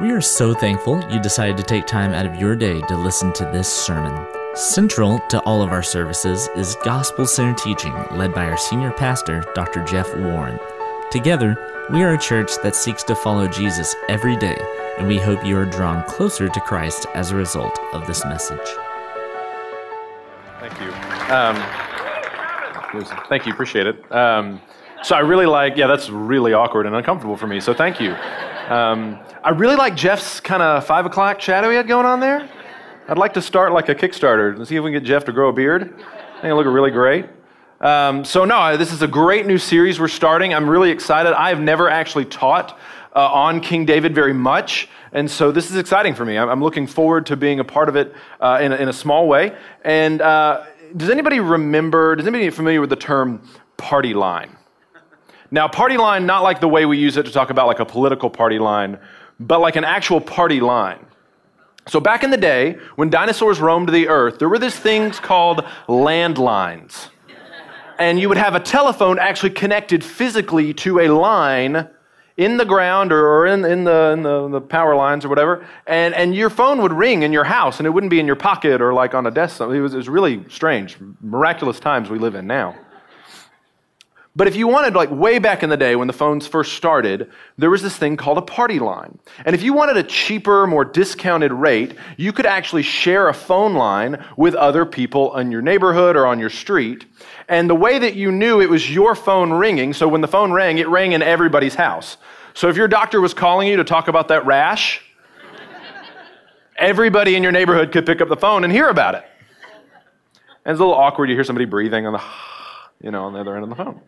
We are so thankful you decided to take time out of your day to listen to this sermon. Central to all of our services is gospel centered teaching led by our senior pastor, Dr. Jeff Warren. Together, we are a church that seeks to follow Jesus every day, and we hope you are drawn closer to Christ as a result of this message. Thank you. Um, thank you. Appreciate it. Um, so I really like, yeah, that's really awkward and uncomfortable for me, so thank you. Um, I really like Jeff's kind of five o'clock shadow he had going on there. I'd like to start like a Kickstarter and see if we can get Jeff to grow a beard. I think it'll look really great. Um, so, no, this is a great new series we're starting. I'm really excited. I've never actually taught uh, on King David very much, and so this is exciting for me. I'm, looking forward to being a part of it uh, in, a, in, a, small way. And uh, does anybody remember, does anybody familiar with the term party line? Now, party line, not like the way we use it to talk about like a political party line, but like an actual party line. So, back in the day, when dinosaurs roamed the earth, there were these things called landlines. And you would have a telephone actually connected physically to a line in the ground or in, in, the, in the, the, power lines or whatever, and, and your phone would ring in your house and it wouldn't be in your pocket or like on a desk. It was, it was really strange, miraculous times we live in now. But if you wanted, like way back in the day when the phones first started, there was this thing called a party line. And if you wanted a cheaper, more discounted rate, you could actually share a phone line with other people in your neighborhood or on your street. And the way that you knew it was your phone ringing, so when the phone rang, it rang in everybody's house. So if your doctor was calling you to talk about that rash, everybody in your neighborhood could pick up the phone and hear about it. And it's a little awkward. You hear somebody breathing on the, you know, on the other end of the phone.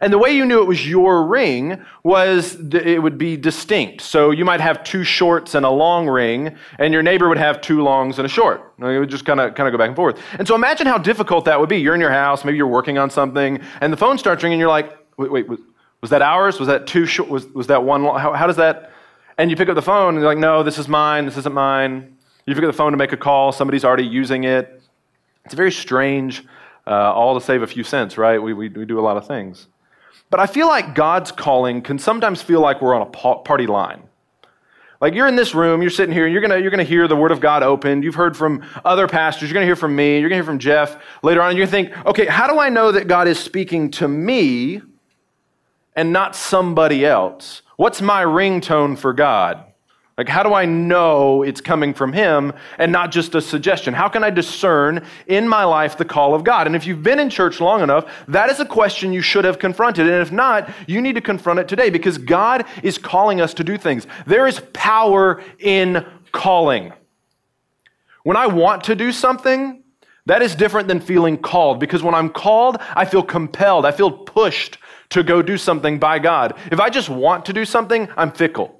And the way you knew it was your ring was it would be distinct. So you might have two shorts and a long ring, and your neighbor would have two longs and a short. It would just kind of kind of go back and forth. And so imagine how difficult that would be. You're in your house, maybe you're working on something, and the phone starts ringing, and you're like, wait, wait, was, was that ours? Was that two short? Was, was that one long? How, how does that? And you pick up the phone, and you're like, no, this is mine, this isn't mine. You pick up the phone to make a call, somebody's already using it. It's very strange, uh, all to save a few cents, right? We, we, we do a lot of things. But I feel like God's calling can sometimes feel like we're on a party line. Like you're in this room, you're sitting here, and you're gonna, you're gonna hear the Word of God opened. You've heard from other pastors, you're gonna hear from me, you're gonna hear from Jeff later on, and you're gonna think, okay, how do I know that God is speaking to me and not somebody else? What's my ringtone for God? Like, how do I know it's coming from Him and not just a suggestion? How can I discern in my life the call of God? And if you've been in church long enough, that is a question you should have confronted. And if not, you need to confront it today because God is calling us to do things. There is power in calling. When I want to do something, that is different than feeling called because when I'm called, I feel compelled, I feel pushed to go do something by God. If I just want to do something, I'm fickle.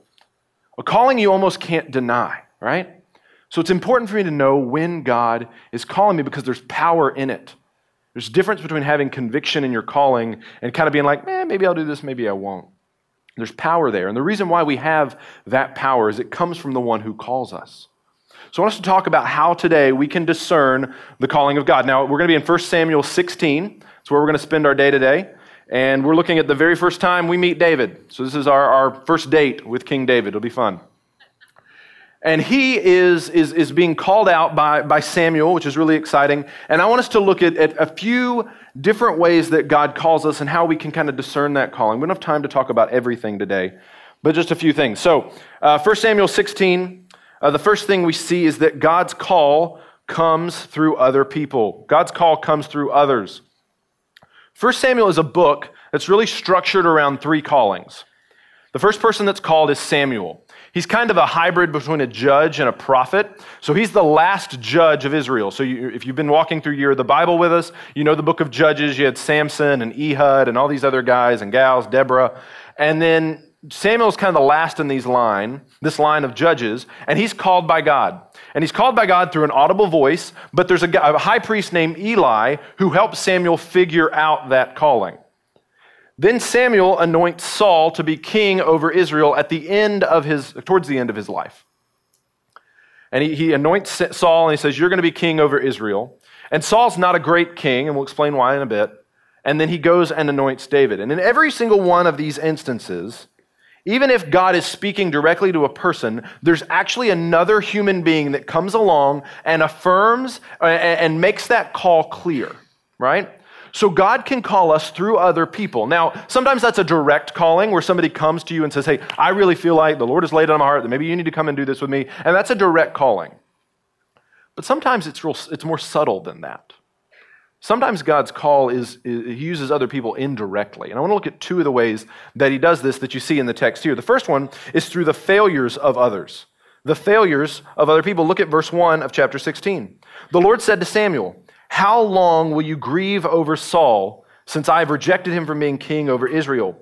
A calling you almost can't deny, right? So it's important for me to know when God is calling me because there's power in it. There's a difference between having conviction in your calling and kind of being like, eh, maybe I'll do this, maybe I won't. There's power there. And the reason why we have that power is it comes from the one who calls us. So I want us to talk about how today we can discern the calling of God. Now, we're going to be in 1 Samuel 16. That's where we're going to spend our day today. And we're looking at the very first time we meet David. So this is our, our first date with King David. It'll be fun. And he is, is, is being called out by, by Samuel, which is really exciting. And I want us to look at, at a few different ways that God calls us and how we can kind of discern that calling. We don't have time to talk about everything today, but just a few things. So, uh, 1 Samuel 16, uh, the first thing we see is that God's call comes through other people. God's call comes through others. First Samuel is a book that's really structured around three callings. The first person that's called is Samuel. He's kind of a hybrid between a judge and a prophet. So he's the last judge of Israel. So you, if you've been walking through year of the Bible with us, you know the book of Judges. You had Samson and Ehud and all these other guys and gals, Deborah. And then Samuel's kind of the last in these line, this line of judges, and he's called by God. And he's called by God through an audible voice, but there's a, guy, a high priest named Eli who helps Samuel figure out that calling. Then Samuel anoints Saul to be king over Israel at the end of his, towards the end of his life. And he, he anoints Saul and he says, You're going to be king over Israel. And Saul's not a great king, and we'll explain why in a bit. And then he goes and anoints David. And in every single one of these instances, even if God is speaking directly to a person, there's actually another human being that comes along and affirms uh, and makes that call clear, right? So God can call us through other people. Now, sometimes that's a direct calling where somebody comes to you and says, Hey, I really feel like the Lord has laid it on my heart that maybe you need to come and do this with me. And that's a direct calling. But sometimes it's, real, it's more subtle than that. Sometimes God's call is, is, He uses other people indirectly. And I want to look at two of the ways that He does this that you see in the text here. The first one is through the failures of others. The failures of other people. Look at verse 1 of chapter 16. The Lord said to Samuel, How long will you grieve over Saul, since I have rejected him from being king over Israel?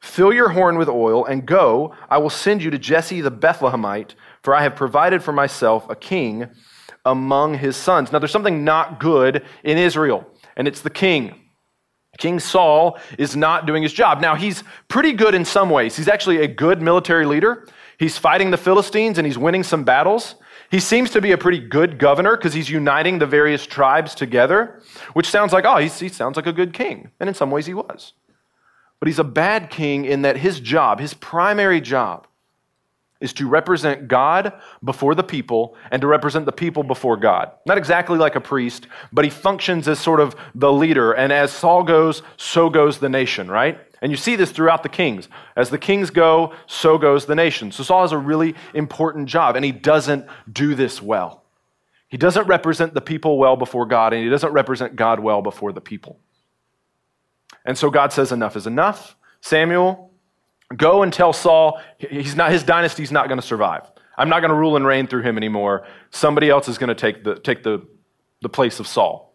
Fill your horn with oil and go. I will send you to Jesse the Bethlehemite, for I have provided for myself a king among his sons. Now, there's something not good in Israel, and it's the king. King Saul is not doing his job. Now, he's pretty good in some ways. He's actually a good military leader. He's fighting the Philistines and he's winning some battles. He seems to be a pretty good governor because he's uniting the various tribes together, which sounds like, oh, he sounds like a good king. And in some ways, he was. But he's a bad king in that his job, his primary job, is to represent God before the people and to represent the people before God. Not exactly like a priest, but he functions as sort of the leader. And as Saul goes, so goes the nation, right? And you see this throughout the kings. As the kings go, so goes the nation. So Saul has a really important job, and he doesn't do this well. He doesn't represent the people well before God, and he doesn't represent God well before the people. And so God says, Enough is enough. Samuel, Go and tell Saul he's not, his dynasty's not going to survive. I'm not going to rule and reign through him anymore. Somebody else is going to take, the, take the, the place of Saul.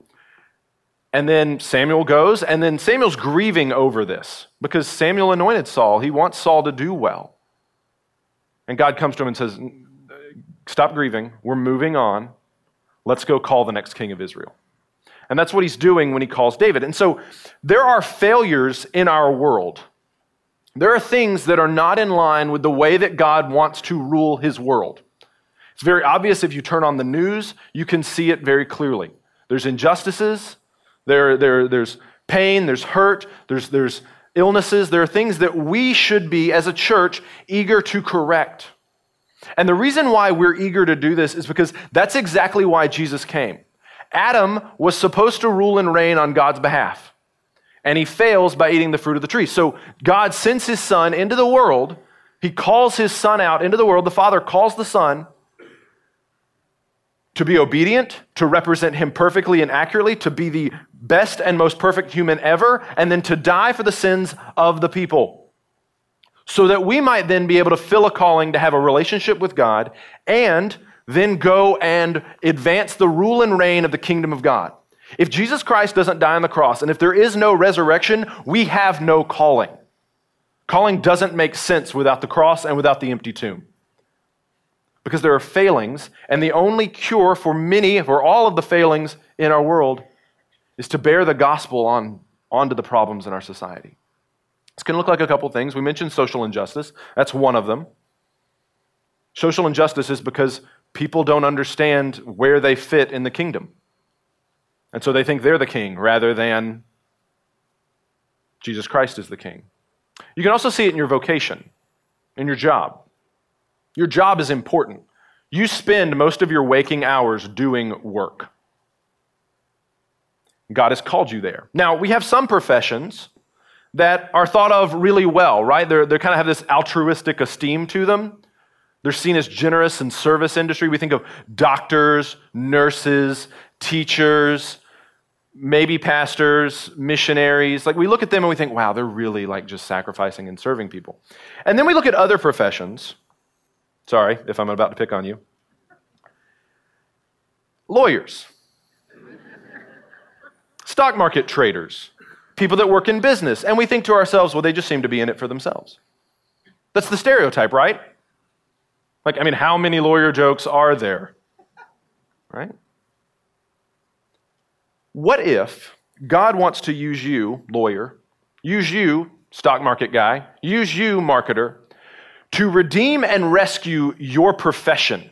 And then Samuel goes, and then Samuel's grieving over this because Samuel anointed Saul. He wants Saul to do well. And God comes to him and says, Stop grieving. We're moving on. Let's go call the next king of Israel. And that's what he's doing when he calls David. And so there are failures in our world there are things that are not in line with the way that God wants to rule his world. It's very obvious if you turn on the news, you can see it very clearly. There's injustices, there, there, there's pain, there's hurt, there's, there's illnesses. There are things that we should be, as a church, eager to correct. And the reason why we're eager to do this is because that's exactly why Jesus came. Adam was supposed to rule and reign on God's behalf and he fails by eating the fruit of the tree. So God sends his son into the world. He calls his son out into the world. The father calls the son to be obedient, to represent him perfectly and accurately, to be the best and most perfect human ever, and then to die for the sins of the people. So that we might then be able to fill a calling to have a relationship with God and then go and advance the rule and reign of the kingdom of God. If Jesus Christ doesn't die on the cross, and if there is no resurrection, we have no calling. Calling doesn't make sense without the cross and without the empty tomb. Because there are failings, and the only cure for many, for all of the failings in our world, is to bear the gospel on, onto the problems in our society. It's going to look like a couple things. We mentioned social injustice, that's one of them. Social injustice is because people don't understand where they fit in the kingdom. And so they think they're the king rather than Jesus Christ is the king. You can also see it in your vocation, in your job. Your job is important. You spend most of your waking hours doing work. God has called you there. Now, we have some professions that are thought of really well, right? They're, they kind of have this altruistic esteem to them. They're seen as generous in service industry. We think of doctors, nurses, teachers, maybe pastors, missionaries, like we look at them and we think, wow, they're really like just sacrificing and serving people. And then we look at other professions. Sorry if I'm about to pick on you. Lawyers, stock market traders, people that work in business. And we think to ourselves, well, they just seem to be in it for themselves. That's the stereotype, right? Like, I mean, how many lawyer jokes are there? Right? What if God wants to use you, lawyer, use you, stock market guy, use you, marketer, to redeem and rescue your profession?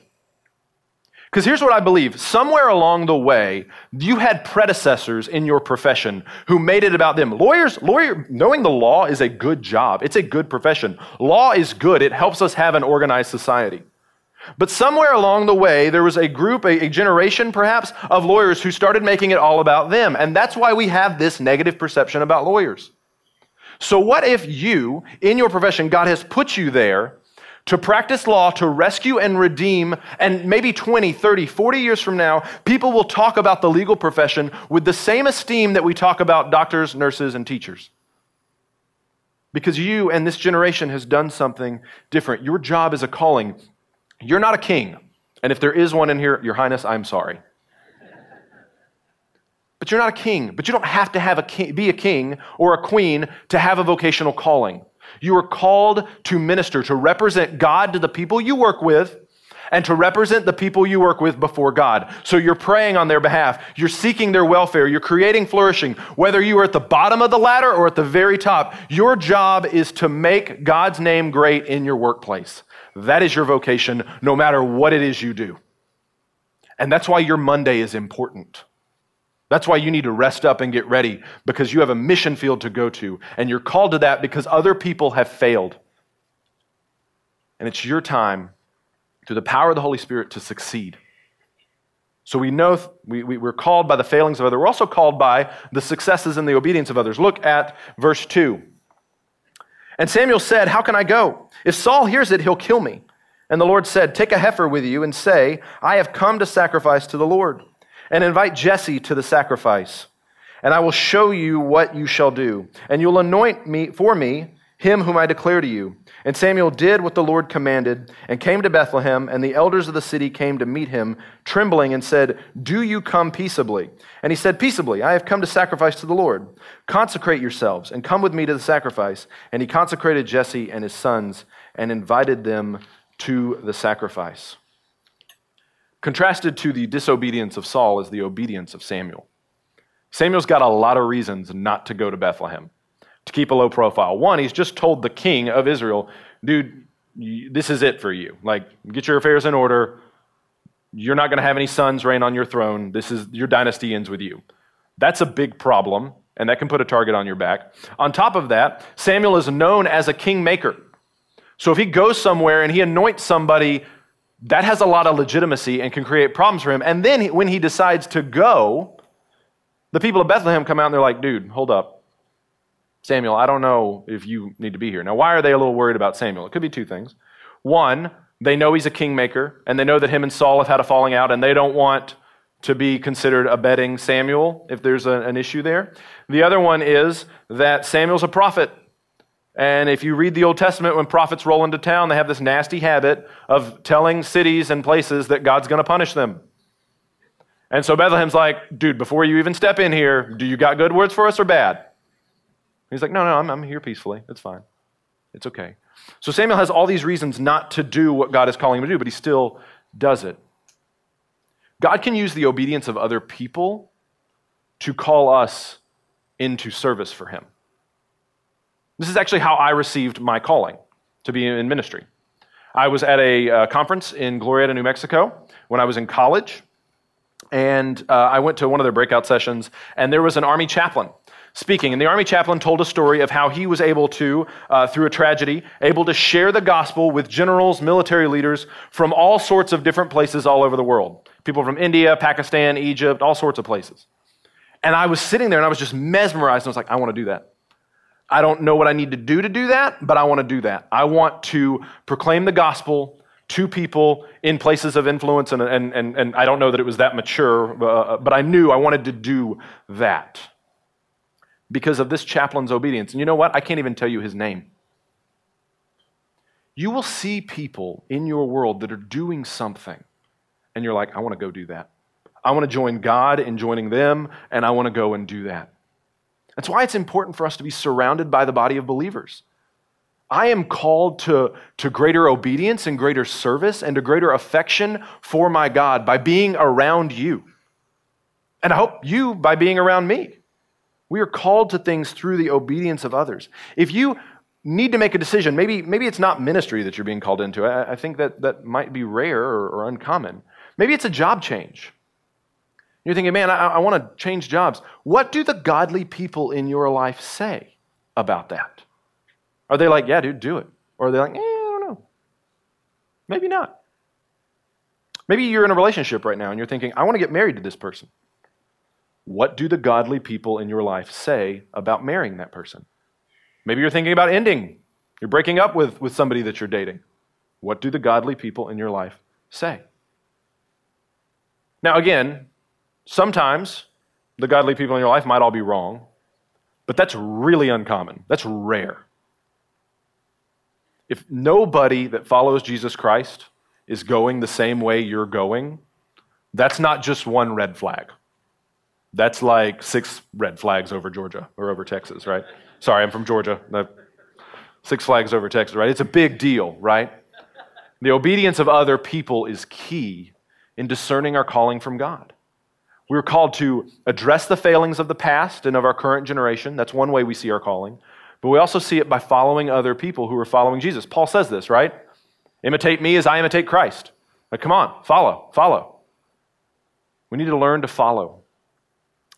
Because here's what I believe somewhere along the way, you had predecessors in your profession who made it about them. Lawyers, lawyer, knowing the law is a good job, it's a good profession. Law is good, it helps us have an organized society. But somewhere along the way, there was a group, a, a, generation perhaps, of lawyers who started making it all about them. And that's why we have this negative perception about lawyers. So, what if you, in your profession, God has put you there to practice law, to rescue and redeem, and maybe 20, 30, 40 years from now, people will talk about the legal profession with the same esteem that we talk about doctors, nurses, and teachers. Because you and this generation has done something different. Your job is a calling. You're not a king. And if there is one in here, Your Highness, I'm sorry. But you're not a king. But you don't have to have a king, be a king or a queen to have a vocational calling. You are called to minister, to represent God to the people you work with, and to represent the people you work with before God. So you're praying on their behalf. You're seeking their welfare. You're creating flourishing. Whether you are at the bottom of the ladder or at the very top, your job is to make God's name great in your workplace. That is your vocation, no matter what it is you do. And that's why your Monday is important. That's why you need to rest up and get ready because you have a mission field to go to. And you're called to that because other people have failed. And it's your time, through the power of the Holy Spirit, to succeed. So we know we, we, we're called by the failings of others. We're also called by the successes and the obedience of others. Look at verse 2. And Samuel said, How can I go? If Saul hears it, he'll kill me. And the Lord said, Take a heifer with you and say, I have come to sacrifice to the Lord and invite Jesse to the sacrifice. And I will show you what you shall do. And you'll anoint me for me him whom I declare to you. And Samuel did what the Lord commanded and came to Bethlehem, and the elders of the city came to meet him, trembling, and said, Do you come peaceably? And he said, Peaceably, I have come to sacrifice to the Lord. Consecrate yourselves and come with me to the sacrifice. And he consecrated Jesse and his sons and invited them to the sacrifice. Contrasted to the disobedience of Saul is the obedience of Samuel. Samuel's got a lot of reasons not to go to Bethlehem, to keep a low profile. One, he's just told the king of Israel, dude, this is it for you. Like, get your affairs in order. You're not going to have any sons reign on your throne. This is your dynasty ends with you. That's a big problem, and that can put a target on your back. On top of that, Samuel is known as a kingmaker. So if he goes somewhere and he anoints somebody that has a lot of legitimacy and can create problems for him. And then when he decides to go, the people of Bethlehem come out and they're like, dude, hold up. Samuel, I don't know if you need to be here. Now, why are they a little worried about Samuel? It could be two things. One, they know he's a kingmaker, and they know that him and Saul have had a falling out, and they don't want to be considered abetting Samuel if there's a, an issue there. The other one is that Samuel's a prophet, and if you read the Old Testament, when prophets roll into town, they have this nasty habit of telling cities and places that God's going to punish them. And so Bethlehem's like, dude, before you even step in here, do you got good words for us or bad? He's like, no, no, I'm, I'm here peacefully. It's fine. It's okay. So Samuel has all these reasons not to do what God is calling him to do, but he still does it. God can use the obedience of other people to call us into service for him. This is actually how I received my calling to be in ministry. I was at a uh, conference in Glorieta, New Mexico when I was in college, and uh, I went to one of their breakout sessions, and there was an Army chaplain speaking. And the Army chaplain told a story of how he was able to, uh, through a tragedy, able to share the gospel with generals, military leaders from all sorts of different places all over the world. People from India, Pakistan, Egypt, all sorts of places. And I was sitting there and I was just mesmerized. And I was like, I want to do that. I don't know what I need to do to do that, but I want to do that. I want to proclaim the gospel to people in places of influence, and, and, and, and I don't know that it was that mature, uh, but I knew I wanted to do that because of this chaplain's obedience. And you know what? I can't even tell you his name. You will see people in your world that are doing something, and you're like, I want to go do that. I want to join God in joining them, and I want to go and do that. That's why it's important for us to be surrounded by the body of believers. I am called to, to greater obedience and greater service and to greater affection for my God by being around you. And I hope you by being around me. We are called to things through the obedience of others. If you need to make a decision, maybe, maybe it's not ministry that you're being called into. I, I think that that might be rare or, or uncommon. Maybe it's a job change. You're thinking, man, I, I want to change jobs. What do the godly people in your life say about that? Are they like, yeah, dude, do it? Or are they like, eh, I don't know. Maybe not. Maybe you're in a relationship right now and you're thinking, I want to get married to this person. What do the godly people in your life say about marrying that person? Maybe you're thinking about ending. You're breaking up with, with somebody that you're dating. What do the godly people in your life say? Now, again, sometimes the godly people in your life might all be wrong, but that's really uncommon. That's rare. If nobody that follows Jesus Christ is going the same way you're going, that's not just one red flag. That's like six red flags over Georgia or over Texas, right? Sorry, I'm from Georgia. Uh, six flags over Texas, right? It's a big deal, right? The obedience of other people is key in discerning our calling from God. We're called to address the failings of the past and of our current generation. That's one way we see our calling. But we also see it by following other people who are following Jesus. Paul says this, right? Imitate me as I imitate Christ. Like, come on, follow, follow. We need to learn to follow.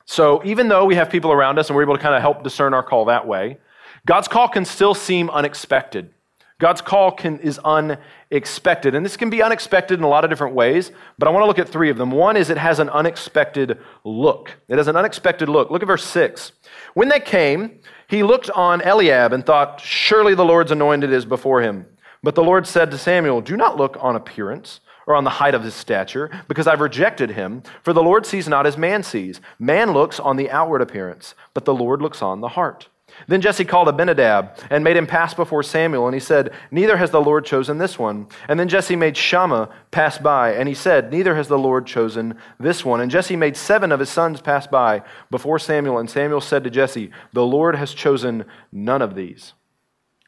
So even though we have people around us and we're able to kind of help discern our call that way, God's call can still seem unexpected. God's call can, is unexpected. And this can be unexpected in a lot of different ways, but I want to look at three of them. One is it has an unexpected look. It has an unexpected look. Look at verse 6. When they came, he looked on Eliab and thought, Surely the Lord's anointed is before him. But the Lord said to Samuel, Do not look on appearance or on the height of his stature, because I've rejected him. For the Lord sees not as man sees. Man looks on the outward appearance, but the Lord looks on the heart. Then Jesse called Abinadab and made him pass before Samuel, and he said, Neither has the Lord chosen this one. And then Jesse made Shammah pass by, and he said, Neither has the Lord chosen this one. And Jesse made seven of his sons pass by before Samuel, and Samuel said to Jesse, The Lord has chosen none of these.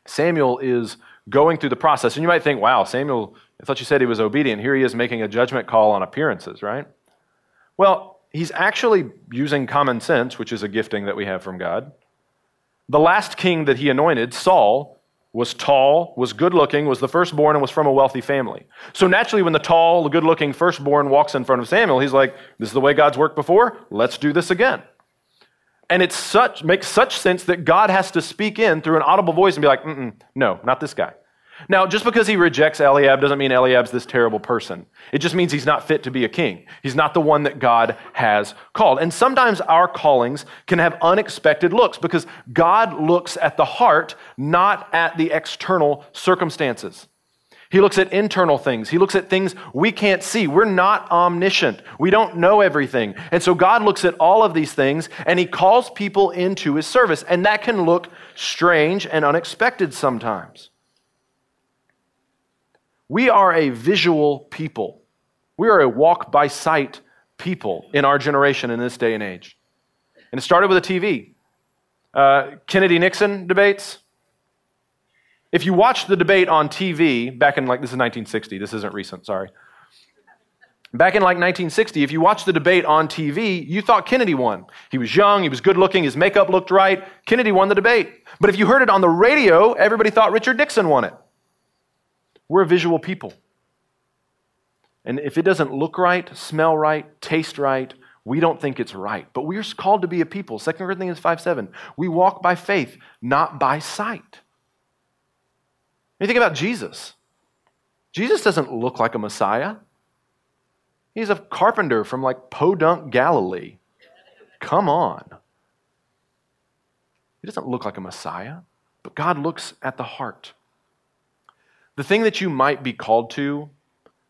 Samuel is going through the process. And you might think, wow, Samuel, I thought you said he was obedient. Here he is making a judgment call on appearances, right? Well, he's actually using common sense, which is a gifting that we have from God. The last king that he anointed, Saul, was tall, was good looking, was the firstborn, and was from a wealthy family. So naturally, when the tall, good looking firstborn walks in front of Samuel, he's like, This is the way God's worked before, let's do this again. And it such, makes such sense that God has to speak in through an audible voice and be like, no, not this guy. Now, just because he rejects Eliab doesn't mean Eliab's this terrible person. It just means he's not fit to be a king. He's not the one that God has called. And sometimes our callings can have unexpected looks because God looks at the heart, not at the external circumstances. He looks at internal things. He looks at things we can't see. We're not omniscient. We don't know everything. And so God looks at all of these things and he calls people into his service. And that can look strange and unexpected sometimes. We are a visual people. We are a walk by sight people in our generation in this day and age. And it started with a TV. Uh, Kennedy Nixon debates, if you watch the debate on TV back in like, this is 1960, this isn't recent, sorry. Back in like 1960, if you watched the debate on TV, you thought Kennedy won. He was young, he was good looking, his makeup looked right. Kennedy won the debate. But if you heard it on the radio, everybody thought Richard Nixon won it. We're a visual people. And if it doesn't look right, smell right, taste right, we don't think it's right. But we're called to be a people. 2 Corinthians 5 7. We walk by faith, not by sight. You think about Jesus. Jesus doesn't look like a Messiah. He's a carpenter from like Podunk, Galilee. Come on. He doesn't look like a Messiah, but God looks at the heart. The thing that you might be called to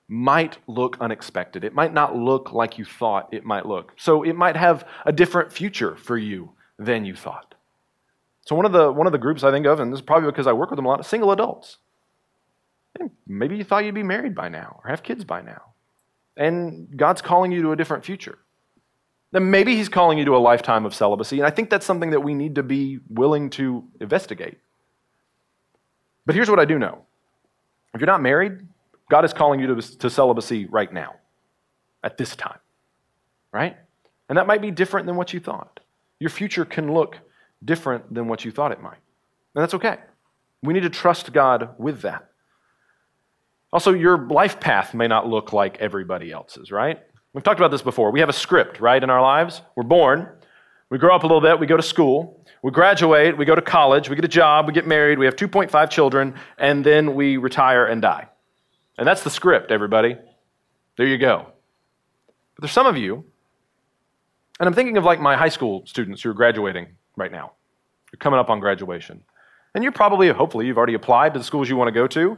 might look unexpected. It might not look like you thought it might look. So it might have a different future for you than you thought. So one of the one of the groups I think of, and this is probably because I work with them a lot, single adults. And maybe you thought you'd be married by now or have kids by now. And God's calling you to a different future. Then maybe He's calling you to a lifetime of celibacy. And I think that's something that we need to be willing to investigate. But here's what I do know if you're not married, God is calling you to, to celibacy right now, at this time, right? And that might be different than what you thought. Your future can look different than what you thought it might. And that's okay. We need to trust God with that. Also, your life path may not look like everybody else's, right? We've talked about this before. We have a script, right, in our lives. We're born, we grow up a little bit, we go to school, we graduate, we go to college, we get a job, we get married, we have 2.5 children, and then we retire and die. And that's the script, everybody. There you go. But there's some of you, and I'm thinking of like my high school students who are graduating right now. You're coming up on graduation. And you're probably, hopefully, you've already applied to the schools you want to go to.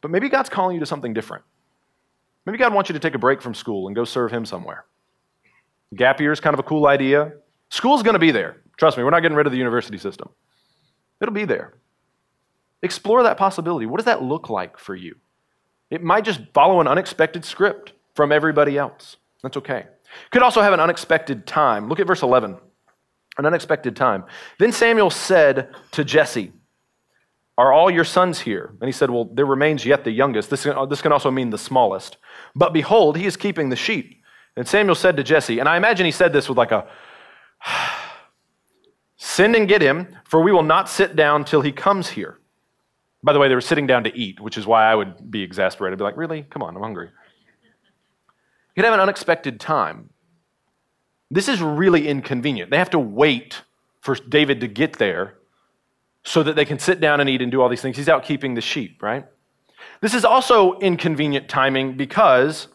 But maybe God's calling you to something different. Maybe God wants you to take a break from school and go serve Him somewhere. Gap year is kind of a cool idea. School's going to be there. Trust me, we're not getting rid of the university system. It'll be there. Explore that possibility. What does that look like for you? It might just follow an unexpected script from everybody else. That's okay. Could also have an unexpected time. Look at verse 11. An unexpected time. Then Samuel said to Jesse, Are all your sons here? And he said, Well, there remains yet the youngest. This, uh, this can also mean the smallest. But behold, he is keeping the sheep. And Samuel said to Jesse, and I imagine he said this with like a, Send and get him, for we will not sit down till he comes here. By the way, they were sitting down to eat, which is why I would be exasperated. I'd be like, Really? Come on, I'm hungry. You could have an unexpected time. This is really inconvenient. They have to wait for David to get there so that they can sit down and eat and do all these things. He's out keeping the sheep, right? This is also inconvenient timing because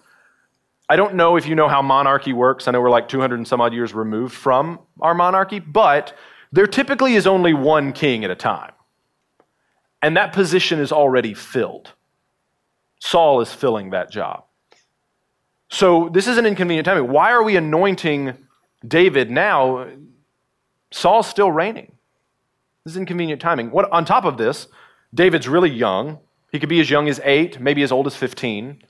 I don't know if you know how monarchy works. I know we're like 200 and some odd years removed from our monarchy, but there typically is only one king at a time. And that position is already filled. Saul is filling that job. So this is an inconvenient timing. Why are we anointing David now? Saul's still reigning. This is inconvenient timing. What, on top of this, David's really young. He could be as young as eight, maybe as old as 15.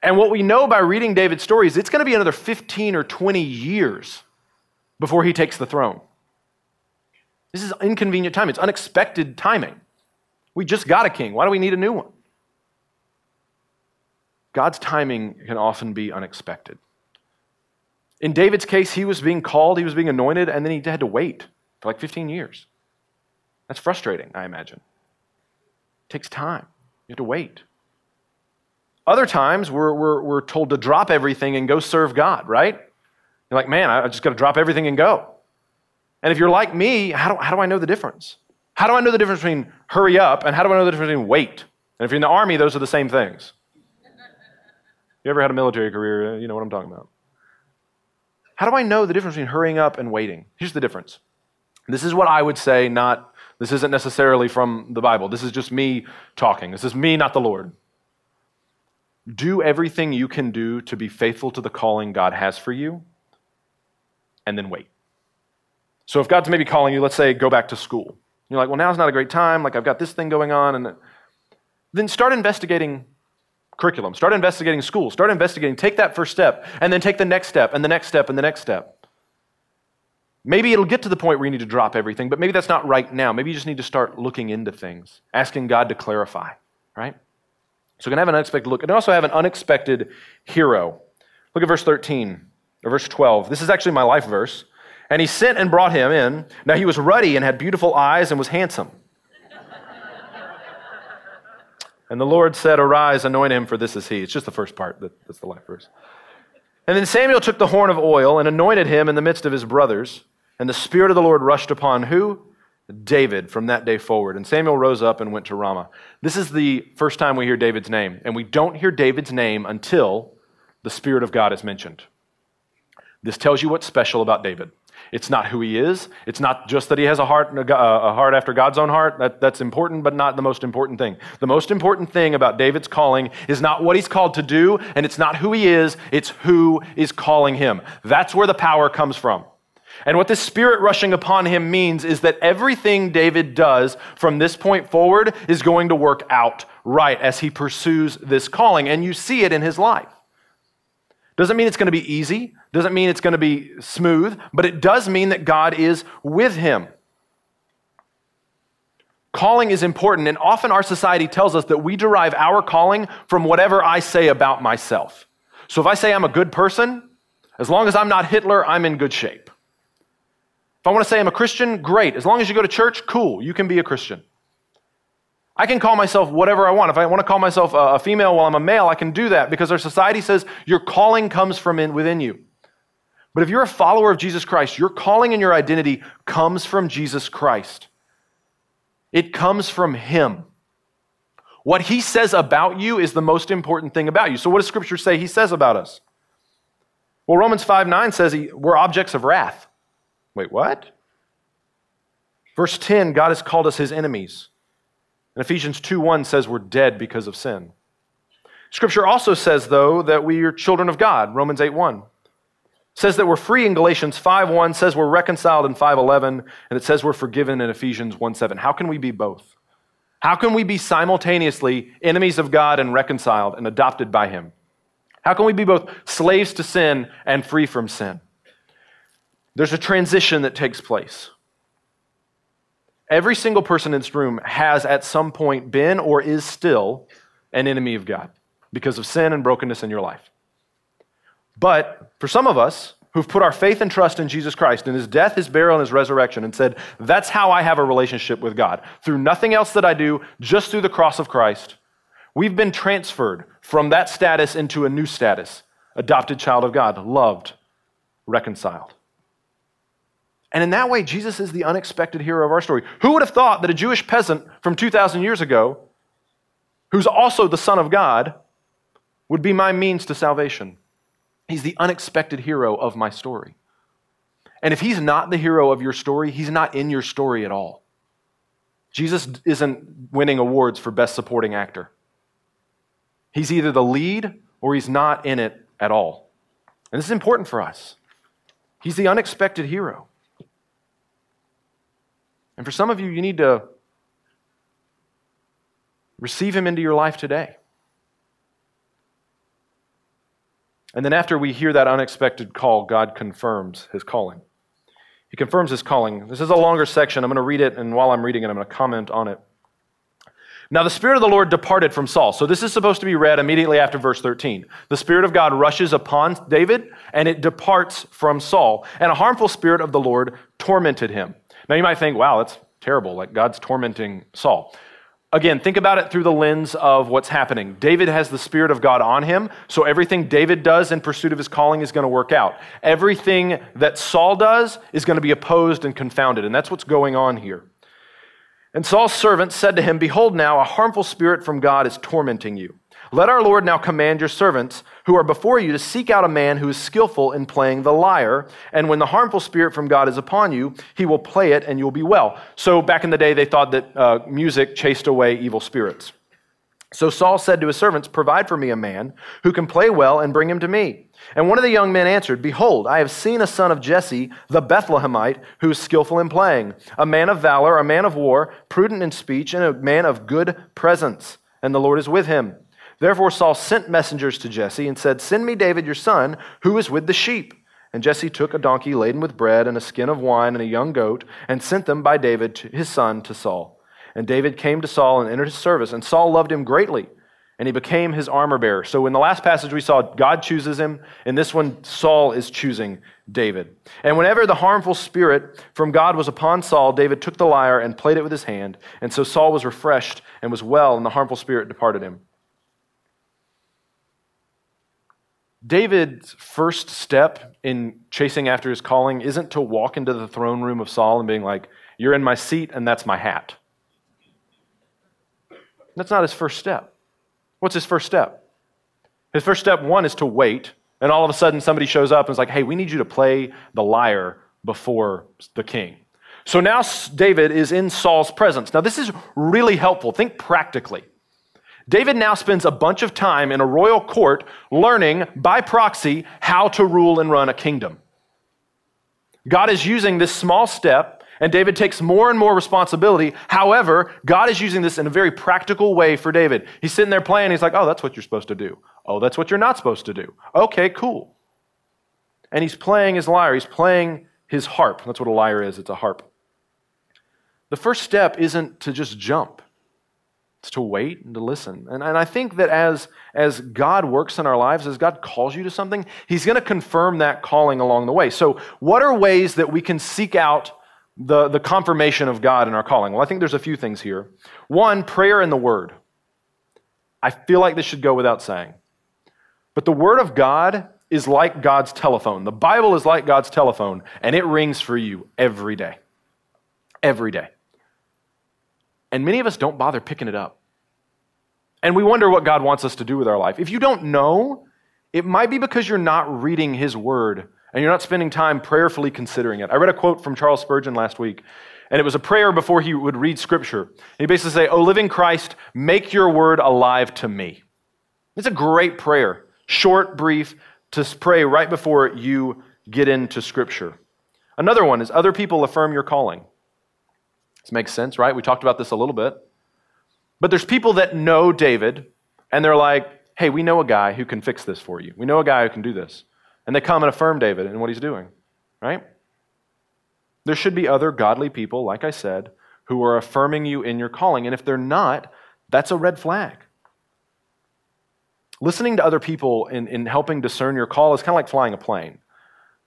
And what we know by reading David's story is it's going to be another 15 or 20 years before he takes the throne. This is inconvenient timing. It's unexpected timing. We just got a king. Why do we need a new one? God's timing can often be unexpected. In David's case, he was being called, he was being anointed, and then he had to wait for like 15 years. That's frustrating, I imagine. It takes time. You have to wait. Other times, we're, we're, we're told to drop everything and go serve God, right? You're like, man, I just got to drop everything and go. And if you're like me, how do, how do I know the difference? How do I know the difference between hurry up and how do I know the difference between wait? And if you're in the army, those are the same things. You ever had a military career, uh, you know what I'm talking about. How do I know the difference between hurrying up and waiting? Here's the difference. This is what I would say, not, this isn't necessarily from the Bible. This is just me talking. This is me, not the Lord. Do everything you can do to be faithful to the calling God has for you, and then wait. So if God's maybe calling you, let's say, go back to school. You're like, well, now's not a great time. Like, I've got this thing going on. And then start investigating curriculum. Start investigating school. Start investigating. Take that first step, and then take the next step, and the next step, and the next step. Maybe it'll get to the point where you need to drop everything, but maybe that's not right now. Maybe you just need to start looking into things, asking God to clarify, right? So we're going to have an unexpected look. And also have an unexpected hero. Look at verse 13 or verse 12. This is actually my life verse. And he sent and brought him in. Now he was ruddy and had beautiful eyes and was handsome. And the Lord said, Arise, anoint him, for this is he. It's just the first part. That's the life verse. And then Samuel took the horn of oil and anointed him in the midst of his brothers. And the Spirit of the Lord rushed upon who? David from that day forward. And Samuel rose up and went to Ramah. This is the first time we hear David's name. And we don't hear David's name until the Spirit of God is mentioned. This tells you what's special about David. It's not who he is. It's not just that he has a heart, a heart after God's own heart. That, that's important, but not the most important thing. The most important thing about David's calling is not what he's called to do, and it's not who he is, it's who is calling him. That's where the power comes from. And what this spirit rushing upon him means is that everything David does from this point forward is going to work out right as he pursues this calling. And you see it in his life. Doesn't mean it's going to be easy, doesn't mean it's going to be smooth, but it does mean that God is with him. Calling is important, and often our society tells us that we derive our calling from whatever I say about myself. So if I say I'm a good person, as long as I'm not Hitler, I'm in good shape. If I want to say I'm a Christian, great. As long as you go to church, cool, you can be a Christian. I can call myself whatever I want. If I want to call myself a female while I'm a male, I can do that because our society says your calling comes from in, within you. But if you're a follower of Jesus Christ, your calling and your identity comes from Jesus Christ. It comes from Him. What He says about you is the most important thing about you. So, what does Scripture say He says about us? Well, Romans 5 9 says he, we're objects of wrath. Wait, what? Verse 10 God has called us His enemies. And Ephesians 2 1 says we're dead because of sin. Scripture also says, though, that we are children of God, Romans 8 1. Says that we're free in Galatians 5 1, says we're reconciled in 5:11, and it says we're forgiven in Ephesians 1 7. How can we be both? How can we be simultaneously enemies of God and reconciled and adopted by Him? How can we be both slaves to sin and free from sin? There's a transition that takes place. Every single person in this room has at some point been or is still an enemy of God because of sin and brokenness in your life. But for some of us who've put our faith and trust in Jesus Christ, and his death, his burial, and his resurrection, and said, That's how I have a relationship with God, through nothing else that I do, just through the cross of Christ, we've been transferred from that status into a new status adopted child of God, loved, reconciled. And in that way, Jesus is the unexpected hero of our story. Who would have thought that a Jewish peasant from 2,000 years ago, who's also the Son of God, would be my means to salvation? He's the unexpected hero of my story. And if he's not the hero of your story, he's not in your story at all. Jesus isn't winning awards for best supporting actor. He's either the lead or he's not in it at all. And this is important for us. He's the unexpected hero. And for some of you, you need to receive him into your life today. And then, after we hear that unexpected call, God confirms his calling. He confirms his calling. This is a longer section. I'm going to read it, and while I'm reading it, I'm going to comment on it. Now, the Spirit of the Lord departed from Saul. So, this is supposed to be read immediately after verse 13. The Spirit of God rushes upon David, and it departs from Saul. And a harmful Spirit of the Lord tormented him. Now you might think, wow, that's terrible. Like God's tormenting Saul. Again, think about it through the lens of what's happening. David has the Spirit of God on him, so everything David does in pursuit of his calling is going to work out. Everything that Saul does is going to be opposed and confounded, and that's what's going on here. And Saul's servant said to him, Behold, now a harmful spirit from God is tormenting you. Let our Lord now command your servants who are before you to seek out a man who is skillful in playing the lyre, and when the harmful spirit from God is upon you, he will play it and you'll be well. So back in the day, they thought that uh, music chased away evil spirits. So Saul said to his servants, Provide for me a man who can play well and bring him to me. And one of the young men answered, Behold, I have seen a son of Jesse, the Bethlehemite, who is skillful in playing, a man of valor, a man of war, prudent in speech, and a man of good presence. And the Lord is with him. Therefore Saul sent messengers to Jesse and said, Send me David your son, who is with the sheep. And Jesse took a donkey laden with bread and a skin of wine and a young goat, and sent them by David, his son, to Saul. And David came to Saul and entered his service, and Saul loved him greatly, and he became his armor bearer. So in the last passage we saw God chooses him, in this one Saul is choosing David. And whenever the harmful spirit from God was upon Saul, David took the lyre and played it with his hand, and so Saul was refreshed and was well, and the harmful spirit departed him. David's first step in chasing after his calling isn't to walk into the throne room of Saul and being like, You're in my seat and that's my hat. That's not his first step. What's his first step? His first step, one, is to wait, and all of a sudden somebody shows up and is like, Hey, we need you to play the lyre before the king. So now David is in Saul's presence. Now, this is really helpful. Think practically. David now spends a bunch of time in a royal court learning by proxy how to rule and run a kingdom. God is using this small step, and David takes more and more responsibility. However, God is using this in a very practical way for David. He's sitting there playing, he's like, oh, that's what you're supposed to do. Oh, that's what you're not supposed to do. Okay, cool. And he's playing his lyre, he's playing his harp. That's what a lyre is, it's a harp. The first step isn't to just jump. To wait and to listen. And, and I think that as, as God works in our lives, as God calls you to something, He's going to confirm that calling along the way. So, what are ways that we can seek out the, the confirmation of God in our calling? Well, I think there's a few things here. One, prayer and the Word. I feel like this should go without saying. But the Word of God is like God's telephone. The Bible is like God's telephone, and it rings for you every day. Every day. And many of us don't bother picking it up. And we wonder what God wants us to do with our life. If you don't know, it might be because you're not reading His Word and you're not spending time prayerfully considering it. I read a quote from Charles Spurgeon last week, and it was a prayer before he would read Scripture. He basically say, "O living Christ, make your Word alive to me." It's a great prayer, short, brief, to pray right before you get into Scripture. Another one is other people affirm your calling. This makes sense, right? We talked about this a little bit. But there's people that know David, and they're like, hey, we know a guy who can fix this for you. We know a guy who can do this. And they come and affirm David and what he's doing, right? There should be other godly people, like I said, who are affirming you in your calling. And if they're not, that's a red flag. Listening to other people in, in helping discern your call is kind of like flying a plane.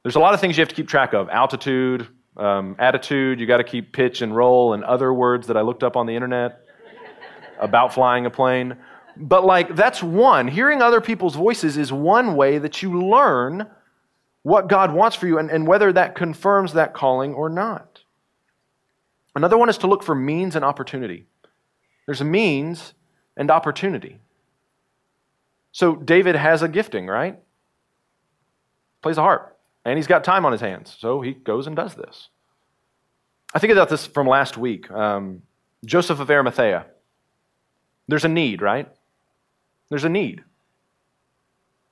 There's a lot of things you have to keep track of altitude, um, attitude, you got to keep pitch and roll, and other words that I looked up on the internet about flying a plane. But, like, that's one. Hearing other people's voices is one way that you learn what God wants for you and, and whether that confirms that calling or not. Another one is to look for means and opportunity. There's a means and opportunity. So David has a gifting, right? Plays a harp, and he's got time on his hands, so he goes and does this. I think about this from last week. Um, Joseph of Arimathea. There's a need, right? There's a need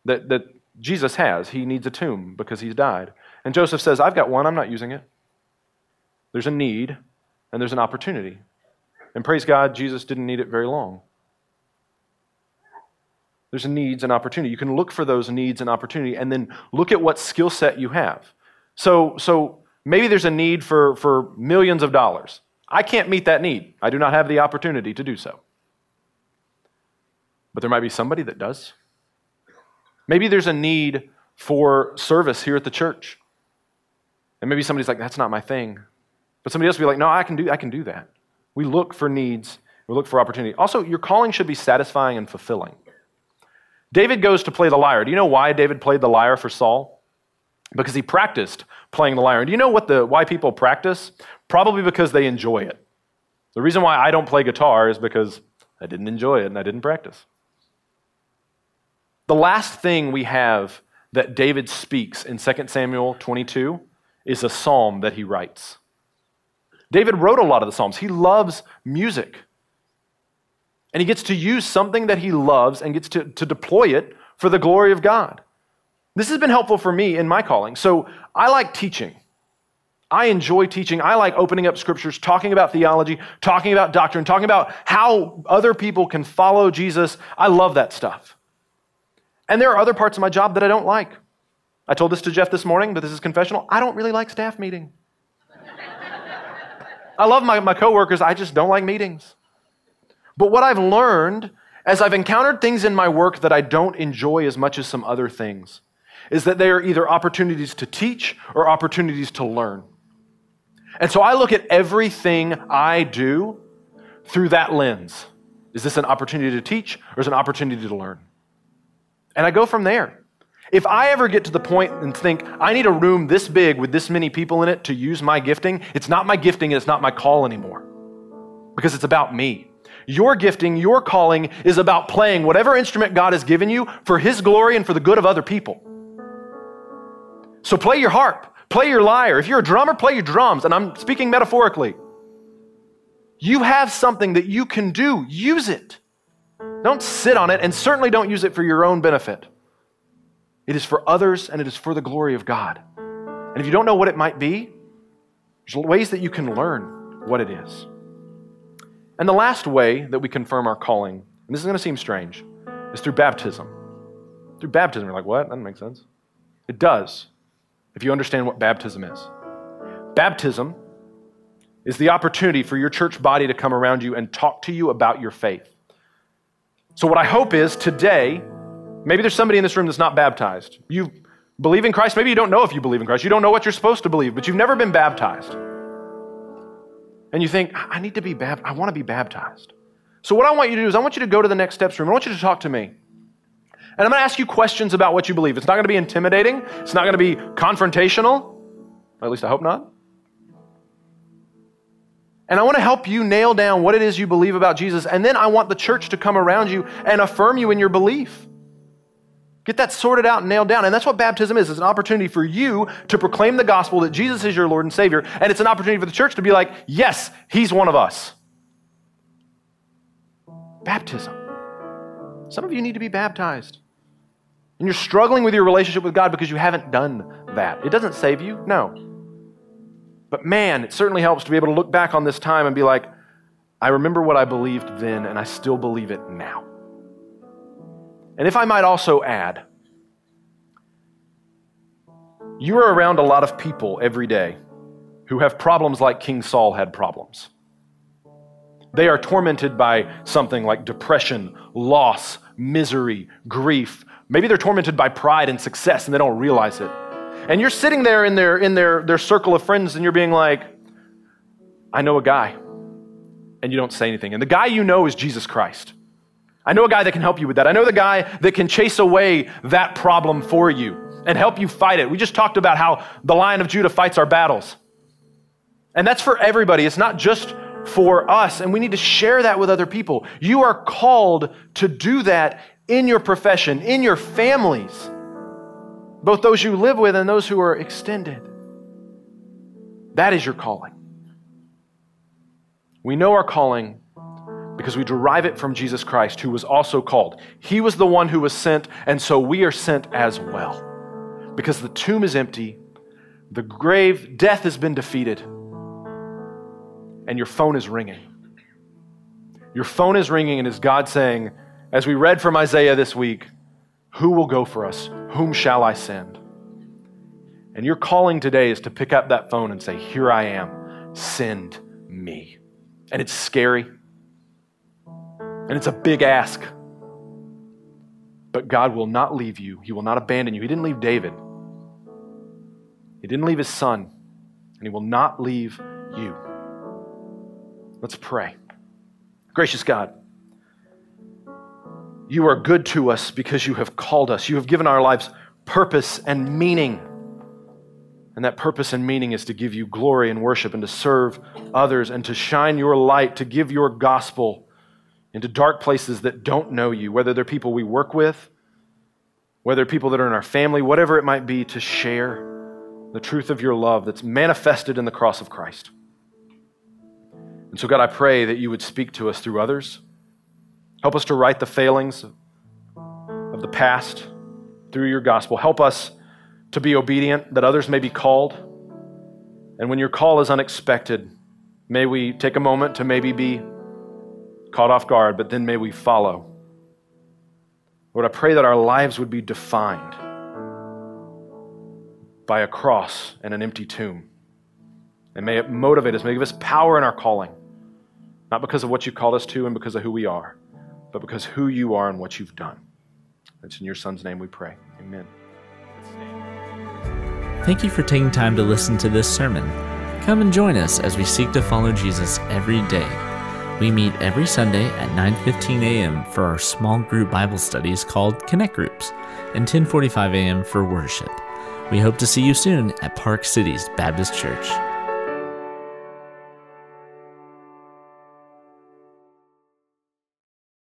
that, that Jesus has. He needs a tomb because he's died. And Joseph says, I've got one, I'm not using it. There's a need, and there's an opportunity. And praise God, Jesus didn't need it very long. There's needs and opportunity. You can look for those needs and opportunity and then look at what skill set you have. So, so maybe there's a need for, for millions of dollars. I can't meet that need. I do not have the opportunity to do so. But there might be somebody that does. Maybe there's a need for service here at the church. And maybe somebody's like, that's not my thing. But somebody else will be like, no, I can do, I can do that. We look for needs, we look for opportunity. Also, your calling should be satisfying and fulfilling. David goes to play the lyre. Do you know why David played the lyre for Saul? Because he practiced playing the lyre. And do you know what the why people practice? Probably because they enjoy it. The reason why I don't play guitar is because I didn't enjoy it and I didn't practice. The last thing we have that David speaks in 2 Samuel 22 is a psalm that he writes. David wrote a lot of the psalms. He loves music. And he gets to use something that he loves and gets to, to deploy it for the glory of God. This has been helpful for me in my calling. So I like teaching. I enjoy teaching. I like opening up scriptures, talking about theology, talking about doctrine, talking about how other people can follow Jesus. I love that stuff. And there are other parts of my job that I don't like. I told this to Jeff this morning, but this is confessional. I don't really like staff meeting. I love my, my coworkers, I just don't like meetings. But what I've learned as I've encountered things in my work that I don't enjoy as much as some other things is that they are either opportunities to teach or opportunities to learn. And so I look at everything I do through that lens. Is this an opportunity to teach or is it an opportunity to learn? And I go from there. If I ever get to the point and think, I need a room this big with this many people in it to use my gifting, it's not my gifting and it's not my call anymore because it's about me. Your gifting, your calling is about playing whatever instrument God has given you for His glory and for the good of other people. So play your harp, play your lyre. If you're a drummer, play your drums. And I'm speaking metaphorically. You have something that you can do, use it. Don't sit on it, and certainly don't use it for your own benefit. It is for others, and it is for the glory of God. And if you don't know what it might be, there's ways that you can learn what it is. And the last way that we confirm our calling, and this is going to seem strange, is through baptism. Through baptism, you're like, what? That doesn't make sense. It does, if you understand what baptism is. Baptism is the opportunity for your church body to come around you and talk to you about your faith. So, what I hope is today, maybe there's somebody in this room that's not baptized. You believe in Christ. Maybe you don't know if you believe in Christ. You don't know what you're supposed to believe, but you've never been baptized. And you think, I need to be baptized, I want to be baptized. So, what I want you to do is, I want you to go to the next steps room. I want you to talk to me. And I'm going to ask you questions about what you believe. It's not going to be intimidating, it's not going to be confrontational. At least I hope not. And I want to help you nail down what it is you believe about Jesus. And then I want the church to come around you and affirm you in your belief. Get that sorted out and nailed down. And that's what baptism is. It's an opportunity for you to proclaim the gospel that Jesus is your Lord and Savior. And it's an opportunity for the church to be like, yes, he's one of us. Baptism. Some of you need to be baptized. And you're struggling with your relationship with God because you haven't done that. It doesn't save you, no. But man, it certainly helps to be able to look back on this time and be like, I remember what I believed then, and I still believe it now. And if I might also add, you are around a lot of people every day who have problems like King Saul had problems. They are tormented by something like depression, loss, misery, grief. Maybe they're tormented by pride and success and they don't realize it. And you're sitting there in their, in their, their circle of friends and you're being like, I know a guy. And you don't say anything. And the guy you know is Jesus Christ. I know a guy that can help you with that. I know the guy that can chase away that problem for you and help you fight it. We just talked about how the Lion of Judah fights our battles. And that's for everybody. It's not just for us. And we need to share that with other people. You are called to do that in your profession, in your families, both those you live with and those who are extended. That is your calling. We know our calling because we derive it from Jesus Christ, who was also called. He was the one who was sent, and so we are sent as well. Because the tomb is empty, the grave, death has been defeated, and your phone is ringing. Your phone is ringing, and is God saying, as we read from Isaiah this week, Who will go for us? Whom shall I send? And your calling today is to pick up that phone and say, Here I am, send me. And it's scary. And it's a big ask. But God will not leave you, He will not abandon you. He didn't leave David, He didn't leave his son, and He will not leave you. Let's pray. Gracious God, you are good to us because you have called us. You have given our lives purpose and meaning. And that purpose and meaning is to give you glory and worship and to serve others and to shine your light, to give your gospel into dark places that don't know you, whether they're people we work with, whether people that are in our family, whatever it might be, to share the truth of your love that's manifested in the cross of Christ. And so, God, I pray that you would speak to us through others. Help us to right the failings of the past through your gospel. Help us to be obedient, that others may be called. And when your call is unexpected, may we take a moment to maybe be caught off guard, but then may we follow. Lord, I pray that our lives would be defined by a cross and an empty tomb. And may it motivate us, may it give us power in our calling, not because of what you called us to and because of who we are, but because who you are and what you've done. It's in your son's name we pray. Amen. Thank you for taking time to listen to this sermon. Come and join us as we seek to follow Jesus every day. We meet every Sunday at 9:15 a.m. for our small group Bible studies called Connect Groups and 10:45 a.m. for worship. We hope to see you soon at Park Cities Baptist Church.